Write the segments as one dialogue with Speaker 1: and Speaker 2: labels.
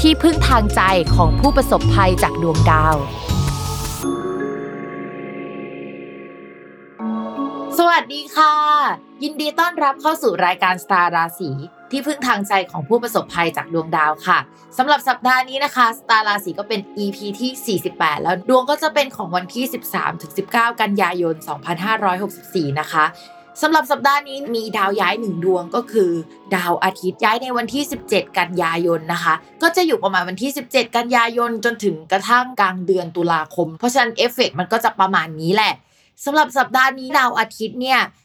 Speaker 1: ที่พึ่งทางใจของผู้ประสบภัยจากดวงดาว สวัสดีค่ะ ยินดีต้อนรับเข้าสู่รายการสตาร์ราศีที่พึ่งทางใจของผู้ประสบภัยจากดวงดาวค่ะสำหรับสัปดาห์นี้นะคะสตาร์ราศีก็เป็น EP ที่ 48 แล้วดวงก็จะเป็นของวันที่ 13-19 กันยายน 2564 นะคะ สำหรับสัปดาห์นี้มีดาวย้ายหนึ่งดวงก็คือ ดาวอาทิตย์ย้ายในวันที่ 17 กันยายนนะคะ ก็จะอยู่ประมาณวันที่ 17 กันยายนจนถึงกระทั่งกลางเดือนตุลาคม เพราะฉะนั้นเอฟเฟกมันก็จะประมาณนี้แหละสำหรับสัปดาห์นี้ดาวอาทิตย์เนี่ย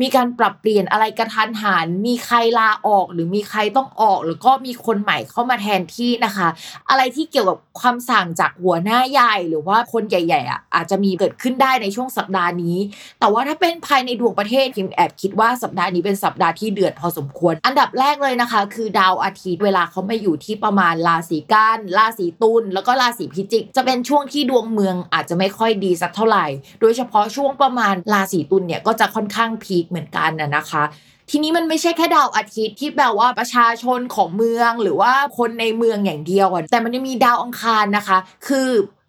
Speaker 1: มีการปรับเปลี่ยนอะไรกระทันหัน มีใครลาออกหรือมีใครต้องออก หรือก็มีคนใหม่เข้ามาแทนที่นะคะ อะไรที่เกี่ยวกับความสั่งจากหัวหน้าใหญ่หรือว่าคนใหญ่ๆอะอาจจะมีเกิดขึ้นได้ในช่วงสัปดาห์นี้ แต่ว่าถ้าเป็นภายในดวงประเทศพิมแอบคิดว่าสัปดาห์นี้เป็นสัปดาห์ที่เดือดพอสมควร อันดับแรกเลยนะคะ คือดาวอาทิตย์เวลาเขาไม่อยู่ที่ประมาณราศีกันราศีตุลแล้วก็ราศีพิจิก จะเป็นช่วงที่ดวงเมืองอาจจะไม่ค่อยดีสักเท่าไหร่ โดยเฉพาะช่วงประมาณราศีตุลเนี่ยก็จะค่อนข้างพีคเหมือนกันนะนะคะ ทีนี้มันไม่ใช่แค่ดาวอาทิตย์ที่แบบว่าประชาชนของเมืองหรือว่าคนในเมืองอย่างเดียวแต่มันยังมีดาวอังคารนะคะ คือ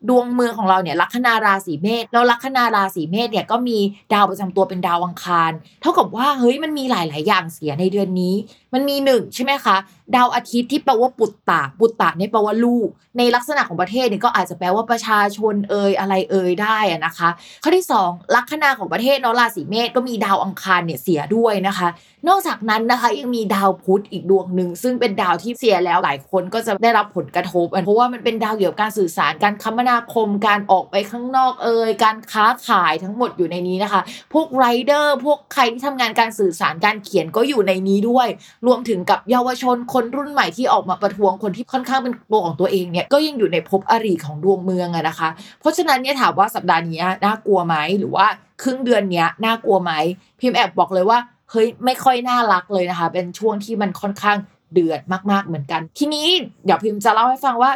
Speaker 1: ดวงเมืองของเราเนี่ยลัคนาราศีเมษแล้วลัคนาราศีเมษเนี่ยก็มีดาวประจำตัวเป็นดาวอังคาร เท่ากับว่าเฮ้ยมันมีหลาย ๆ อย่างเสียในเดือนนี้ มันมีหนึ่งใช่ไหมคะ ดาวอาทิตย์ที่แปลว่าปุตตะปุตตะเนี่ยแปลว่าลูก ในลักษณะของประเทศเนี่ยก็อาจจะแปลว่าประชาชนเอ่ยอะไรเอ่ยได้นะคะ ข้อที่ 2 ลัคนาของประเทศเนาะราศีเมษก็มีดาวอังคารเนี่ยเสียด้วยนะคะ นอกจากนั้นนะคะยังมีดาวพุธอีกดวงหนึ่งซึ่งเป็นดาวที่เสียแล้วหลายคนก็จะได้รับผลกระทบเพราะว่ามันเป็นดาวเกี่ยวกับการสื่อสารการคมนาคมการออกไปข้างนอกเอ่ยการค้าขายทั้งหมดอยู่ในนี้นะคะ พวกไรเดอร์พวกใครที่ทำงานการสื่อสารการเขียนก็อยู่ในนี้ด้วย รวมถึงกับเยาวชนคนรุ่นใหม่ที่ออกมาประท้วงคนที่ค่อนข้างเป็นตัวของตัวเองเนี่ยก็ยังอยู่ในภพอริของดวงเมืองอะนะคะ เพราะฉะนั้นเนี่ยถามว่าสัปดาห์นี้น่ากลัวไหมหรือว่าครึ่งเดือนเนี้ยน่ากลัวไหมพิมพ์แอบบอกเลยว่าเฮ้ยไม่ค่อยน่ารักเลยนะคะ เป็นช่วงที่มันค่อนข้างเดือดมากๆเหมือนกัน ทีนี้เดี๋ยวพิมพ์จะเล่าให้ฟังว่า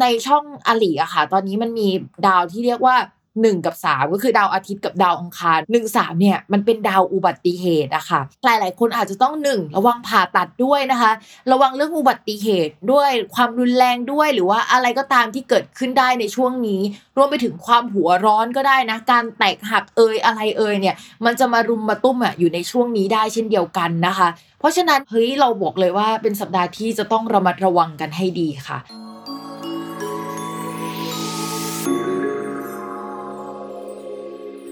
Speaker 1: ในช่องอลีอะค่ะ ตอนนี้มันมีดาวที่เรียกว่า1กับ3ก็คือดาวอาทิตย์กับดาวอังคาร1 3เนี่ยมันเป็นดาวอุบัติเหตุอะค่ะหลายๆคนอาจจะต้อง1ระวังผ่าตัดด้วยนะคะ ระวังเรื่องอุบัติเหตุด้วยความรุนแรงด้วย หรือว่าอะไรก็ตามที่เกิดขึ้นได้ในช่วงนี้ รวมไปถึงความหัวร้อนก็ได้นะ การแตกหักเอยอะไรเอยเนี่ยมันจะมารุมมาตุ้มอะอยู่ในช่วงนี้ได้เช่นเดียวกันนะคะ เพราะฉะนั้นเฮ้ยเราบอกเลยว่าเป็นสัปดาห์ที่จะต้องระมัดระวังกันให้ดีค่ะ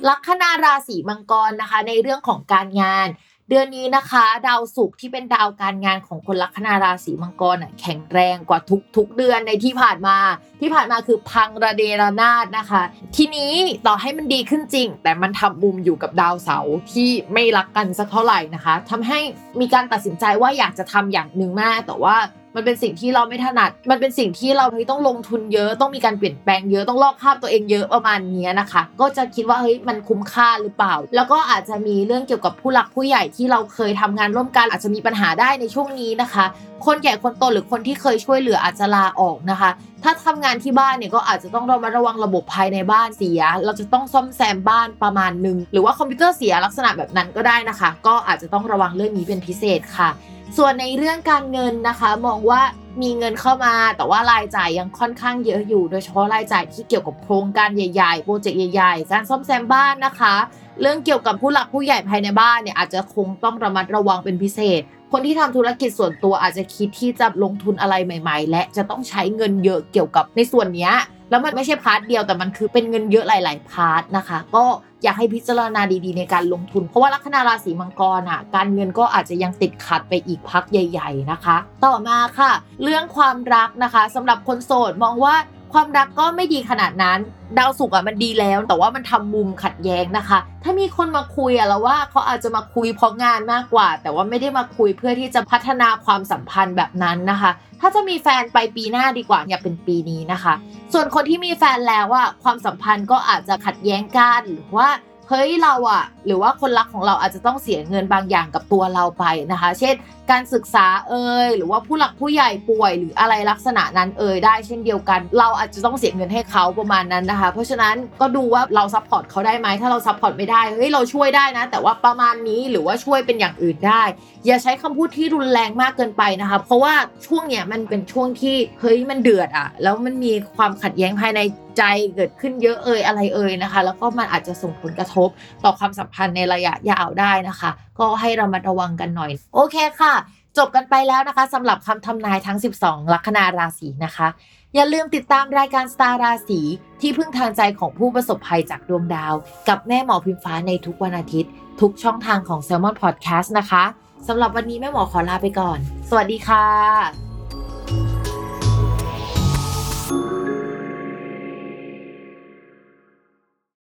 Speaker 1: ลัคนาราศีมังกรนะคะ ในเรื่องของการงาน เดือนนี้นะคะ ดาวศุกร์ที่เป็นดาวการงานของคนลัคนาราศีมังกรแข็งแรงกว่าทุกทุกเดือนในที่ผ่านมา ที่ผ่านมาคือพังระเดระนาดนะคะ ทีนี้ต่อให้มันดีขึ้นจริง แต่มันทำมุมอยู่กับดาวเสาร์ที่ไม่รักกันสักเท่าไหร่นะคะทำให้มีการตัดสินใจว่าอยากจะทำอย่างหนึ่งมากแต่ว่า มันเป็นสิ่งที่เราไม่ถนัด มันเป็นสิ่งที่เราต้องลงทุนเยอะ ต้องมีการเปลี่ยนแปลงเยอะต้องลอกคาบตัวเองเยอะประมาณนี้นะคะ ก็จะคิดว่าเฮ้ยมันคุ้มค่าหรือเปล่า แล้วก็อาจจะมีเรื่องเกี่ยวกับผู้หลักผู้ใหญ่ที่เราเคยทำงานร่วมกัน อาจจะมีปัญหาได้ในช่วงนี้นะคะ คนใหญ่คนโตหรือคนที่เคยช่วยเหลืออาจจะลาออกนะคะ ถ้าทำงานที่บ้านเนี่ยก็อาจจะต้องเรามาระวังระบบภายในบ้านเสีย เราจะต้องซ่อมแซมบ้านประมาณหนึ่งหรือว่าคอมพิวเตอร์เสียลักษณะแบบนั้นก็ได้นะคะ ก็อาจจะต้องระวังเรื่องนี้เป็นพิเศษค่ะ ส่วนในเรื่องการเงินนะคะ มองว่ามีเงินเข้ามาแต่ว่ารายจ่ายยังค่อนข้างเยอะอยู่ โดยเฉพาะรายจ่ายที่เกี่ยวกับโครงการใหญ่ๆ โปรเจกต์ใหญ่ๆการซ่อมแซมบ้านนะคะ เรื่องเกี่ยวกับผู้หลักผู้ใหญ่ภายในบ้านเนี่ยอาจจะคงต้องระมัดระวังเป็นพิเศษ คนที่ทำธุรกิจส่วนตัวอาจจะคิดที่จะลงทุนอะไรใหม่ ๆ และจะต้องใช้เงินเยอะเกี่ยวกับในส่วนนี้แล้วมันไม่ใช่ part เดียวแต่มันคือเป็นเงินเยอะหลาย ๆ part นะคะ ก็อยากให้พิจารณาดีๆในการลงทุน เพราะว่าลัคนาราศีมังกรอะการเงินก็อาจจะยังติดขัดไปอีกพักใหญ่ ๆ นะคะ ต่อมาค่ะ เรื่องความรักนะคะสำหรับคนโสดมองว่า ความรักก็ไม่ดีขนาดนั้น ดาวศุกร์อะมันดีแล้ว แต่ว่ามันทำมุมขัดแย้งนะคะ ถ้ามีคนมาคุยอะแล้วว่าเขาอาจจะมาคุยเพราะงานมากกว่า แต่ว่าไม่ได้มาคุยเพื่อที่จะพัฒนาความสัมพันธ์แบบนั้นนะคะ ถ้าจะมีแฟนไปปีหน้าดีกว่าอย่าเป็นปีนี้นะคะ ส่วนคนที่มีแฟนแล้วอะความสัมพันธ์ก็อาจจะขัดแย้งกันหรือว่า เฮ้ยเราอะหรือว่าคนรักของเราอาจจะต้องเสียเงินบางอย่างกับตัวเราไปนะคะ เช่น การศึกษาเอ่ยหรือว่าผู้หลักผู้ใหญ่ป่วย หรืออะไรลักษณะนั้นเอ่ยได้เช่นเดียวกัน เราอาจจะต้องเสียเงินให้เขาประมาณนั้นนะคะ เพราะฉะนั้นก็ดูว่าเรา support เขาได้ไหมถ้าเรา support ไม่ได้เฮ้ยเราช่วยได้นะ แต่ว่าประมาณนี้หรือว่าช่วยเป็นอย่างอื่นได้ อย่าใช้คำพูดที่รุนแรงมากเกินไปนะคะ เพราะว่าช่วงเนี้ยมันเป็นช่วงที่เฮ้ยมันเดือดอะแล้วมันมีความขัดแย้งภายใน ใจเกิดขึ้นเยอะเอ่ยอะไรเอ่ยนะคะ แล้วก็มันอาจจะส่งผลกระทบต่อความสัมพันธ์ในระยะยาวได้นะคะ ก็ให้เรามาระวังกันหน่อย โอเคค่ะ จบกันไปแล้วนะคะสำหรับคำทำนายทั้ง 12 ลัคนาราศีนะคะ อย่าลืมติดตามรายการสตาร์ราศีที่พึ่งทางใจของผู้ประสบภัยจากดวงดาว กับแม่หมอพิมฟ้าในทุกวันอาทิตย์ ทุกช่องทางของ s ซ l m o n Podcast นะคะสำหรับวันนี้แม่หมอขอลาไปก่อน สวัสดีค่ะ